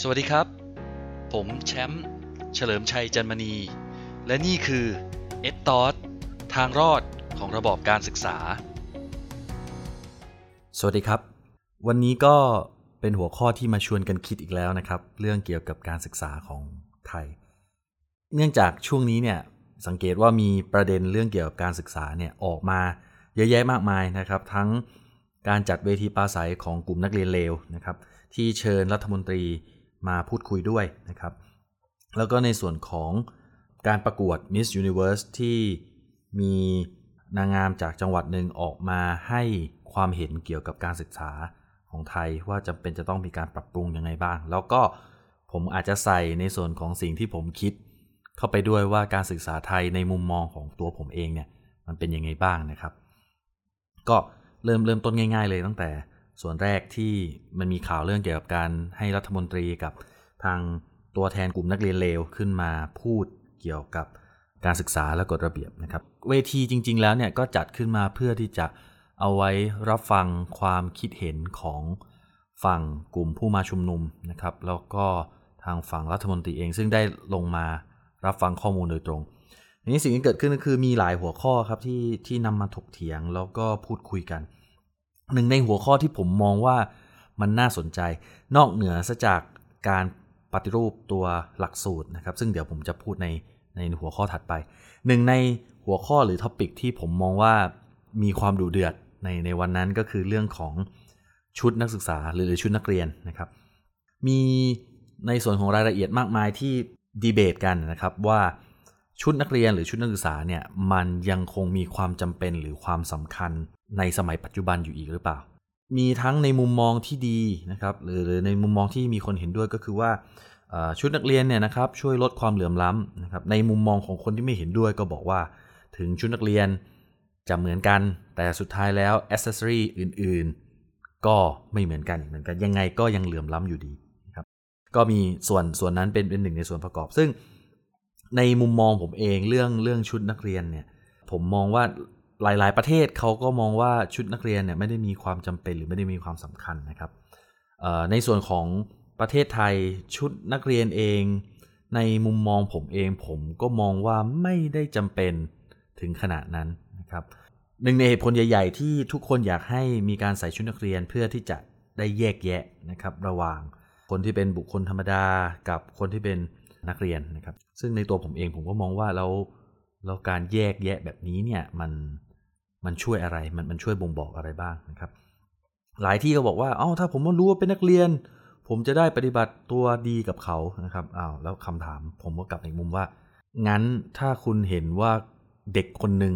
สวัสดีครับ ผมแชมป์เฉลิมชัยจันมณี และนี่คือเอ็ดตอสทางรอดของระบอบการศึกษา สวัสดีครับ วันนี้ก็เป็นหัวข้อที่มาชวนกันคิดอีกแล้วนะครับ เรื่องเกี่ยวกับการศึกษาของไทย เนื่องจากช่วงนี้เนี่ยสังเกตว่ามีประเด็นเรื่องเกี่ยวกับการศึกษาเนี่ยออกมาเยอะแยะมากมายนะครับ ทั้งการจัดเวทีปราศัยของกลุ่มนักเรียนเลวนะครับ ที่เชิญรัฐมนตรีมาพูดคุยด้วยนะครับ แล้วก็ในส่วนของการประกวด Miss Universe ที่มีนางงามจากจังหวัดหนึ่งออกมาให้ความเห็นเกี่ยวกับการศึกษาของไทยว่าจำเป็นจะต้องมีการปรับปรุงยังไงบ้าง แล้วก็ผมอาจจะใส่ในส่วนของสิ่งที่ผมคิด เข้าไปด้วยว่าการศึกษาไทยในมุมมองของตัวผมเองเนี่ยมันเป็นยังไงบ้างนะครับ ก็เริ่มเริ่มต้นง่าย ๆ เลยตั้งแต่ ส่วนแรกที่มันมีข่าวเรื่องเกี่ยวกับการให้รัฐมนตรีกับทางตัวแทนกลุ่มนักเรียนเลวขึ้นมาพูดเกี่ยวกับการศึกษาและกฎระเบียบนะครับ เวทีจริง ๆ แล้วเนี่ยก็จัดขึ้นมาเพื่อที่จะเอาไว้รับฟังความคิดเห็นของฝั่งกลุ่มผู้มาชุมนุมนะครับ แล้วก็ทางฝั่งรัฐมนตรีเองซึ่งได้ลงมารับฟังข้อมูลโดยตรงทีนี้สิ่งที่เกิดขึ้นก็คือมีหลายหัวข้อครับที่ที่นำมาถกเถียงแล้วก็พูดคุยกัน หนึ่งในหัวข้อที่ผมมองว่ามันน่าสนใจ นอกเหนือซะจากการปฏิรูปตัวหลักสูตรนะครับ ซึ่งเดี๋ยวผมจะพูดในในหัวข้อถัดไปหนึ่งในหัวข้อหรือท็อปิกที่ผมมองว่ามีความดุเดือดในในวันนั้นก็คือเรื่องของชุดนักศึกษาหรือชุดนักเรียนนะครับ มีในส่วนของรายละเอียดมากมายที่ดีเบตกันนะครับว่าชุดนักเรียนหรือชุดนักศึกษาเนี่ยมันยังคงมีความจำเป็นหรือความสำคัญ ในสมัยปัจจุบันอยู่อีกหรือเปล่า มีทั้งในมุมมองที่ดีนะครับหรือในมุมมองที่มีคนเห็นด้วยก็คือว่าชุดนักเรียนเนี่ยนะครับช่วยลดความเหลื่อมล้ำนะครับในมุมมองของคนที่ไม่เห็นด้วยก็บอกว่าถึงชุดนักเรียนจะเหมือนกัน แต่สุดท้ายแล้วอ c เซสซอรีอื่นๆ ก็ไม่เหมือนกันเหมือนกันยังไงก็ยังเหลื่อมล้ำอยู่ดีนะครับก็มีส่วนส่วนนั้นเป็นเป็นหนึ่งในส่วนประกอบ ซึ่งในมุมมองผมเองเรื่องเรื่องชุดนักเรียนเนี่ยผมมองว่า หลายๆ ประเทศเขาก็มองว่าชุดนักเรียนเนี่ยไม่ได้มีความจำเป็นหรือไม่ได้มีความสำคัญนะครับในส่วนของประเทศไทยชุดนักเรียนเอง ในมุมมองผมเองผมก็มองว่าไม่ได้จำเป็นถึงขนาดนั้นนะครับหนึ่งในเหตุผลใหญ่ ๆ ที่ทุกคนอยากให้มีการใส่ชุดนักเรียนเพื่อที่จะได้แยกแยะนะครับระหว่างคนที่เป็นบุคคลธรรมดากับคนที่เป็นนักเรียนนะครับ ซึ่งในตัวผมเองผมก็มองว่าเราเราการแยกแยะแบบนี้เนี่ยมัน มันช่วยอะไรมันมันช่วยบ่งบอกอะไรบ้างนะครับ หลายที่ก็บอกว่าเอ้าถ้าผมรู้ว่าเป็นนักเรียน ผมจะได้ปฏิบัติตัวดีกับเขานะครับอ้าวแล้วคำถามผมก็กลับในมุมว่า งั้นถ้าคุณเห็นว่าเด็กคนหนึ่ง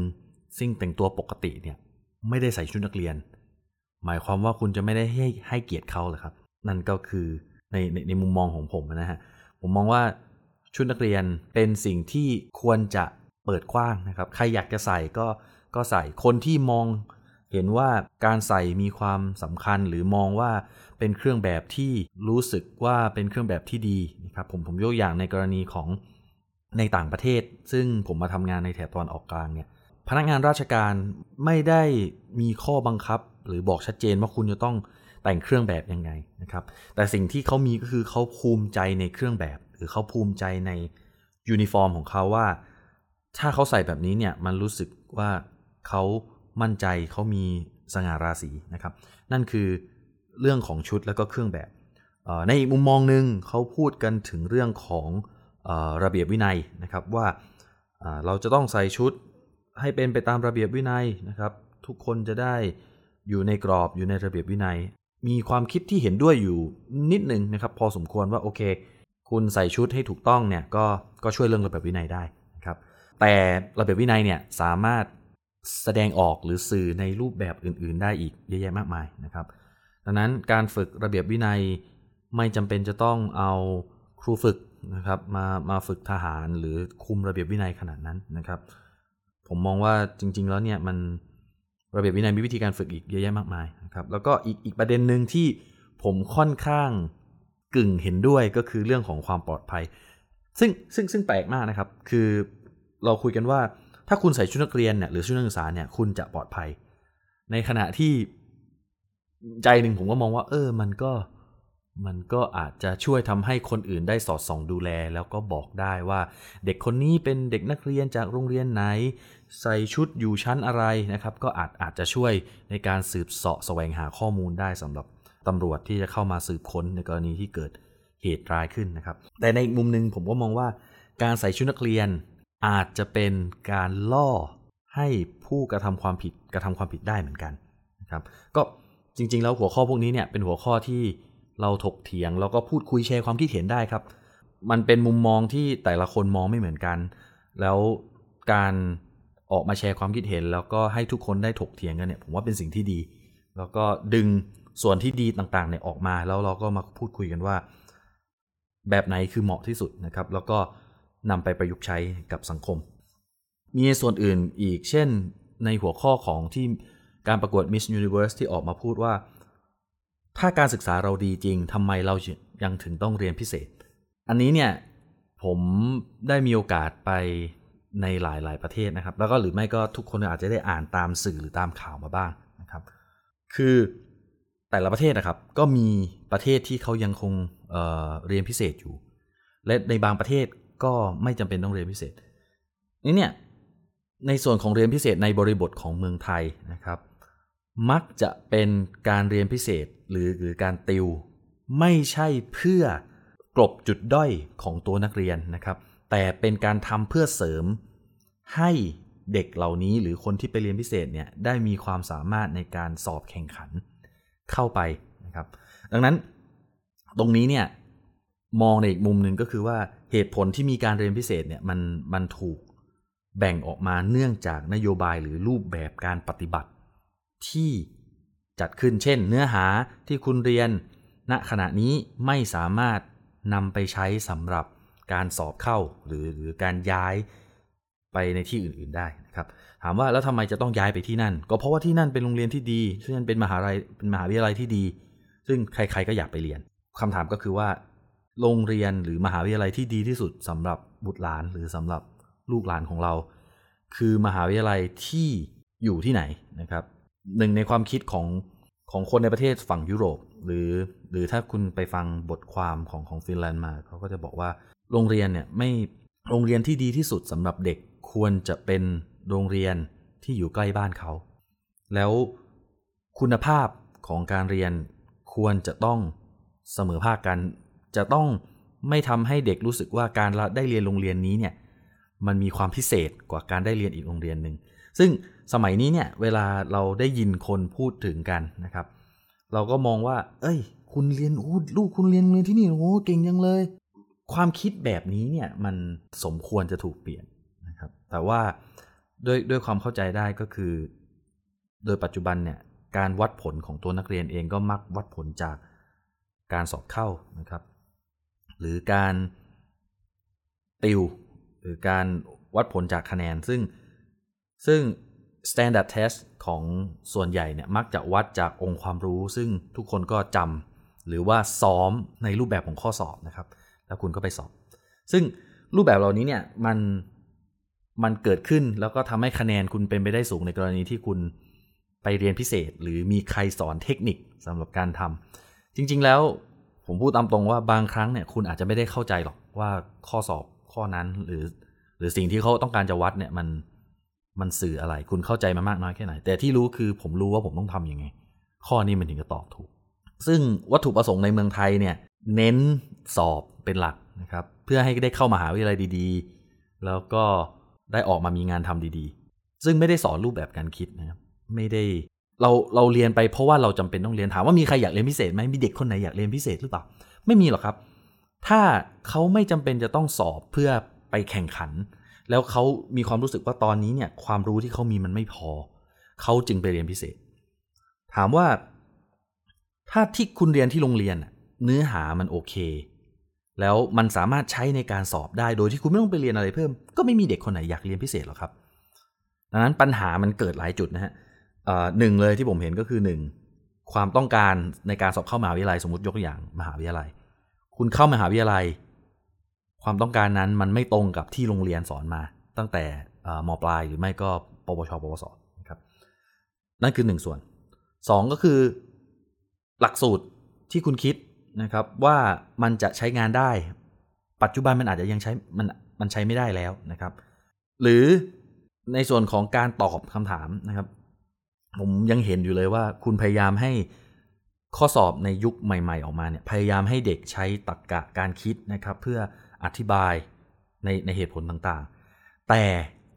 ซึ่งแต่งตัวปกติเนี่ยไม่ได้ใส่ชุดนักเรียน หมายความว่าคุณจะไม่ได้ให้ให้เกียรติเขาเหรอครับ นั่นก็คือในในในมุมมองของผมนะฮะผมมองว่าชุดนักเรียนเป็นสิ่งที่ควรจะเปิดกว้างนะครับ ใครอยากจะใส่ก็ ก็ใส่คนที่มองเห็นว่าการใส่มีความสำคัญหรือมองว่าเป็นเครื่องแบบที่รู้สึกว่าเป็นเครื่องแบบที่ดีนะครับผมผมยกอย่างในกรณีของในต่างประเทศ ซึ่งผมมาทำงานในแถบตอนออกกลางเนี่ยพนักงานราชการไม่ได้มีข้อบังคับ หรือบอกชัดเจนว่าคุณจะต้องแต่งเครื่องแบบยังไงนะครับแต่สิ่งที่เขามีก็คือเขาภูมิใจในเครื่องแบบ หรือเขาภูมิใจในยูนิฟอร์มของเขาว่า ถ้าเขาใส่แบบนี้เนี่ยมันรู้สึกว่า เขามั่นใจเขามีสง่าราศีนะครับ นั่นคือเรื่องของชุดแล้วก็เครื่องแบบ ในอีกมุมมองหนึ่งเขาพูดกันถึงเรื่องของระเบียบวินัยนะครับว่าเราจะต้องใส่ชุดให้เป็นไปตามระเบียบวินัยนะครับ ทุกคนจะได้อยู่ในกรอบอยู่ในระเบียบวินัย มีความคิดที่เห็นด้วยอยู่นิดหนึ่งนะครับ พอสมควรว่าโอเค คุณใส่ชุดให้ถูกต้องเนี่ยก็ก็ช่วยเรื่องระเบียบวินัยได้นะครับ แต่ระเบียบวินัยเนี่ยสามารถ แสดงออกหรือสื่อในรูปแบบอื่น ๆ ได้อีกเยอะแยะมากมายนะครับ ดังนั้นการฝึกระเบียบวินัยไม่จำเป็นจะต้องเอาครูฝึกนะครับมามาฝึกทหารหรือคุมระเบียบวินัยขนาดนั้นนะครับ ผมมองว่าจริง ๆ แล้วเนี่ยมันระเบียบวินัยมีวิธีการฝึกอีกเยอะแยะมากมายนะครับแล้วก็อีกอีกประเด็นหนึ่งที่ผมค่อนข้างกึ่งเห็นด้วยก็คือเรื่องของความปลอดภัย ซึ่งซึ่งซึ่งแปลกมากนะครับ คือเราคุยกันว่า ถ้าคุณใส่ชุดนักเรียนเนี่ยหรือชุดนักศึกษาเนี่ยคุณจะปลอดภัย ในขณะที่ใจหนึ่งผมก็มองว่า เออ มันก็มันก็อาจจะช่วยทำให้คนอื่นได้สอดส่องดูแล แล้วก็บอกได้ว่า เด็กคนนี้เป็นเด็กนักเรียนจากโรงเรียนไหน ใส่ชุดอยู่ชั้นอะไรนะครับ ก็อาจอาจจะช่วยในการสืบเสาะแสวงหาข้อมูลได้สำหรับตำรวจที่จะเข้ามาสืบค้นในกรณีที่เกิดเหตุร้ายขึ้นนะครับ แต่ในมุมหนึ่งผมก็มองว่าการใส่ชุดนักเรียน อาจจะเป็นการล่อให้ผู้กระทำความผิดกระทำความผิดได้เหมือนกันนะครับ ก็จริง ๆ แล้วหัวข้อพวกนี้เนี่ยเป็นหัวข้อที่เราถกเถียงแล้วก็พูดคุยแชร์ความคิดเห็นได้ครับ มันเป็นมุมมองที่แต่ละคนมองไม่เหมือนกัน แล้วการออกมาแชร์ความคิดเห็น แล้วก็ให้ทุกคนได้ถกเถียงกันเนี่ยผมว่าเป็นสิ่งที่ดี แล้วก็ดึงส่วนที่ดีต่างๆเนี่ยออกมาแล้วเราก็มาพูดคุยกันว่า แบบไหนคือเหมาะที่สุดนะครับ แล้วก็ นำไปประยุกต์ใช้กับสังคม มีส่วนอื่นอีกเช่นในหัวข้อของที่การประกวด Miss Universe ที่ออกมาพูดว่า ถ้าการศึกษาเราดีจริงทำไมเรายังถึงต้องเรียนพิเศษ อันนี้เนี่ยผมได้มีโอกาสไปในหลาย ๆ ประเทศนะครับ แล้วก็หรือไม่ก็ทุกคนอาจจะได้อ่านตามสื่อหรือตามข่าวมาบ้างนะครับ คือแต่ละประเทศนะครับ ก็มีประเทศที่เขายังคงเเรียนพิเศษอยู่ และในบางประเทศ ก็ไม่จำเป็นต้องเรียนพิเศษนี่เนี่ยในส่วนของเรียนพิเศษในบริบทของเมืองไทยนะครับ มักจะเป็นการเรียนพิเศษหรือหรือการติว ไม่ใช่เพื่อกลบจุดด้อยของตัวนักเรียนนะครับ แต่เป็นการทำเพื่อเสริมให้เด็กเหล่านี้หรือคนที่ไปเรียนพิเศษเนี่ยได้มีความสามารถในการสอบแข่งขันเข้าไปนะครับ ดังนั้นตรงนี้เนี่ยมองในอีกมุมหนึ่งก็คือว่า เหตุผลที่มีการเรียนพิเศษเนี่ยมันมันถูกแบ่งออกมาเนื่องจากนโยบายหรือรูปแบบการปฏิบัติ ที่จัดขึ้นเช่น เนื้อหาที่คุณเรียน ณขณะนี้ไม่สามารถนำไปใช้สำหรับการสอบเข้าหรือหรือการย้ายไปในที่อื่นๆได้นะครับถามว่าแล้วทำไมจะต้องย้ายไปที่นั่น ก็เพราะว่าที่นั่นเป็นโรงเรียนที่ดีที่นั่นเป็นมหาลัยเป็นมหาวิทยาลัยที่ดี ซึ่งใครๆก็อยากไปเรียนคำถามก็คือว่า โรงเรียนหรือมหาวิทยาลัยที่ดีที่สุดสำหรับบุตรหลานหรือสำหรับลูกหลานของเรา คือมหาวิทยาลัยที่อยู่ที่ไหนนะครับหนึ่งในความคิดของของคนในประเทศฝั่งยุโรป หรือหรือถ้าคุณไปฟังบทความของของฟินแลนด์มาเขาก็จะบอกว่าโรงเรียนเนี่ยไม่โรงเรียนที่ดีที่สุดสำหรับเด็กควรจะเป็นโรงเรียนที่อยู่ใกล้บ้านเขา แล้วคุณภาพของการเรียนควรจะต้องเสมอภาคกัน จะต้องไม่ทำให้เด็กรู้สึกว่าการได้เรียนโรงเรียนนี้เนี่ยมันมีความพิเศษกว่าการได้เรียนอีกโรงเรียนหนึ่งซึ่งสมัยนี้เนี่ยเวลาเราได้ยินคนพูดถึงกันนะครับ เราก็มองว่า เอ้ย คุณเรียนโอ้ลูกคุณเรียนโรงเรียนที่นี่โอ้เก่งยังเลย ความคิดแบบนี้เนี่ยมันสมควรจะถูกเปลี่ยนนะครับ แต่ว่าด้วยด้วยความเข้าใจได้ก็คือ โดยปัจจุบันเนี่ยการวัดผลของตัวนักเรียนเองก็มักวัดผลจากการสอบเข้านะครับ หรือการติว หรือการวัดผลจากคะแนน ซึ่งซึ่ง standard test ของส่วนใหญ่เนี่ยมักจะวัดจากองค์ความรู้ ซึ่งทุกคนก็จำหรือว่าซ้อมในรูปแบบของข้อสอบนะครับ แล้วคุณก็ไปสอบ ซึ่งรูปแบบเหล่านี้เนี่ยมันมันเกิดขึ้นแล้วก็ทำให้คะแนนคุณเป็นไปได้สูงในกรณีที่คุณไปเรียนพิเศษ หรือมีใครสอนเทคนิคสำหรับการทำจริง ๆ แล้ว ผมพูดตามตรงว่าบางครั้งเนี่ยคุณอาจจะไม่ได้เข้าใจหรอกว่าข้อสอบข้อนั้นหรือ หรือสิ่งที่เขาต้องการจะวัดเนี่ยมันมันสื่ออะไร คุณเข้าใจมามากน้อยแค่ไหน แต่ที่รู้คือผมรู้ว่าผมต้องทํำยังไง ข้อนี้มันถึงจะตอบถูก ซึ่งวัตถุประสงค์ในเมืองไทยเนี่ยเน้นสอบเป็นหลักนะครับเพื่อให้ได้เข้ามาหาวิทยาลัยดีๆ แล้วก็ได้ออกมามีงานทำดีๆ ซึ่งไม่ได้สอนรูปแบบการคิดนะครับไม่ได้ เราเราเรียนไปเพราะว่าเราจำเป็นต้องเรียนถามว่ามีใครอยากเรียนพิเศษไหมมีเด็กคนไหนอยากเรียนพิเศษหรือเปล่าไม่มีหรอกครับ ถ้าเขาไม่จำเป็นจะต้องสอบเพื่อไปแข่งขัน แล้วเขามีความรู้สึกว่าตอนนี้เนี่ยความรู้ที่เขามีมันไม่พอ เขาจึงไปเรียนพิเศษ ถามว่า ถ้าที่คุณเรียนที่โรงเรียนเนื้อหามันโอเค แล้วมันสามารถใช้ในการสอบได้โดยที่คุณไม่ต้องไปเรียนอะไรเพิ่ม ก็ไม่มีเด็กคนไหนอยากเรียนพิเศษหรอกครับ ดังนั้นปัญหามันเกิดหลายจุดนะฮะ หนึ่งเลยที่ผมเห็นก็คือหนึ่งความต้องการในการสอบเข้ามหาวิทยาลัยสมมติยกตัวอย่างมหาวิทยาลัย คุณเข้ามหาวิทยาลัย ความต้องการนั้นมันไม่ตรงกับที่โรงเรียนสอนมา ตั้งแต่มปลายหรือไม่ก็ปวชปวสครับนั่นคือหนึ่งส่วนสองก็คือหลักสูตรที่คุณคิดนะครับว่ามันจะใช้งานได้ ปัจจุบันมันอาจจะยังใช้มันมันใช้ไม่ได้แล้วนะครับ หรือในส่วนของการตอบคำถามนะครับ ผมยังเห็นอยู่เลยว่าคุณพยายามให้ข้อสอบในยุคใหม่ ๆ ออกมาเนี่ยพยายามให้เด็กใช้ตรรกกะการคิดนะครับเพื่ออธิบายในในเหตุผลต่างๆ แต่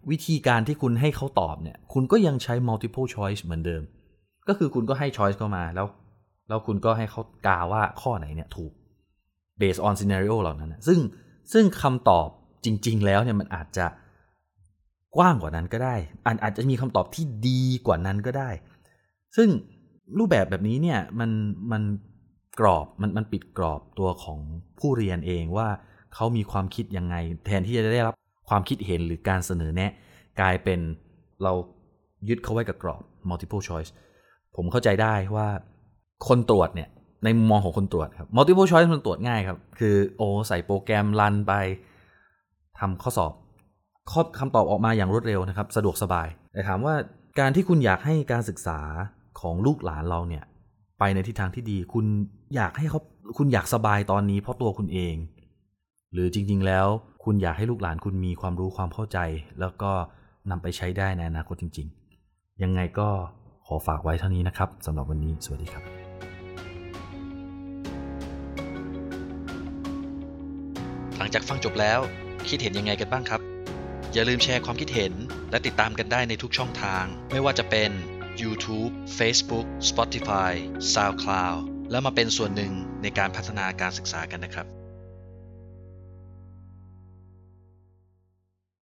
วิธีการที่คุณให้เขาตอบเนี่ยคุณก็ยังใช้ multiple choice เหมือนเดิม ก็คือคุณก็ให้ choice เข้ามาแล้วแล้วคุณก็ให้เขากาว่าข้อไหนเนี่ยถูก based on scenario เหล่านั้น ซึ่งซึ่งคำตอบจริง ๆ แล้วเนี่ยมันอาจจะ กว้างกว่านั้นก็ได้อาจอาจจะมีคำตอบที่ดีกว่านั้นก็ได้ ซึ่งรูปแบบแบบนี้เนี่ยมันมันกรอบมันมันปิดกรอบตัวของผู้เรียนเองว่าเขามีความคิดยังไง แทนที่จะได้รับความคิดเห็นหรือการเสนอแนะ กลายเป็นเรายึดเขาไว้กับกรอบ multiple choice ผมเข้าใจได้ว่าคนตรวจเนี่ยในมุมมองของคนตรวจครับ multiple choice มันตรวจง่ายครับ คือโอ้ใส่โปรแกรมรันไปทำข้อสอบ ข้อบคำตอบออกมาอย่างรวดเร็วนะครับ สะดวกสบาย แต่ถามว่าการที่คุณอยากให้การศึกษาของลูกหลานเราเนี่ย ไปในทิศทางที่ดี คุณอยากให้เขาคุณอยากสบายตอนนี้เพราะตัวคุณเอง หรือจริง ๆ แล้ว คุณอยากให้ลูกหลานคุณมีความรู้ความเข้าใจ แล้วก็นำไปใช้ได้ในอนาคตจริง ๆ ยังไงก็ขอฝากไว้เท่านี้นะครับสำหรับวันนี้สวัสดีครับหลังจากฟังจบแล้ว คิดเห็นยังไงกันบ้างครับ อย่าลืมแชร์ความคิดเห็น และติดตามกันได้ในทุกช่องทาง ไม่ว่าจะเป็น YouTube Facebook Spotify SoundCloud แล้วมาเป็นส่วนหนึ่งในการพัฒนาการศึกษากันนะครับ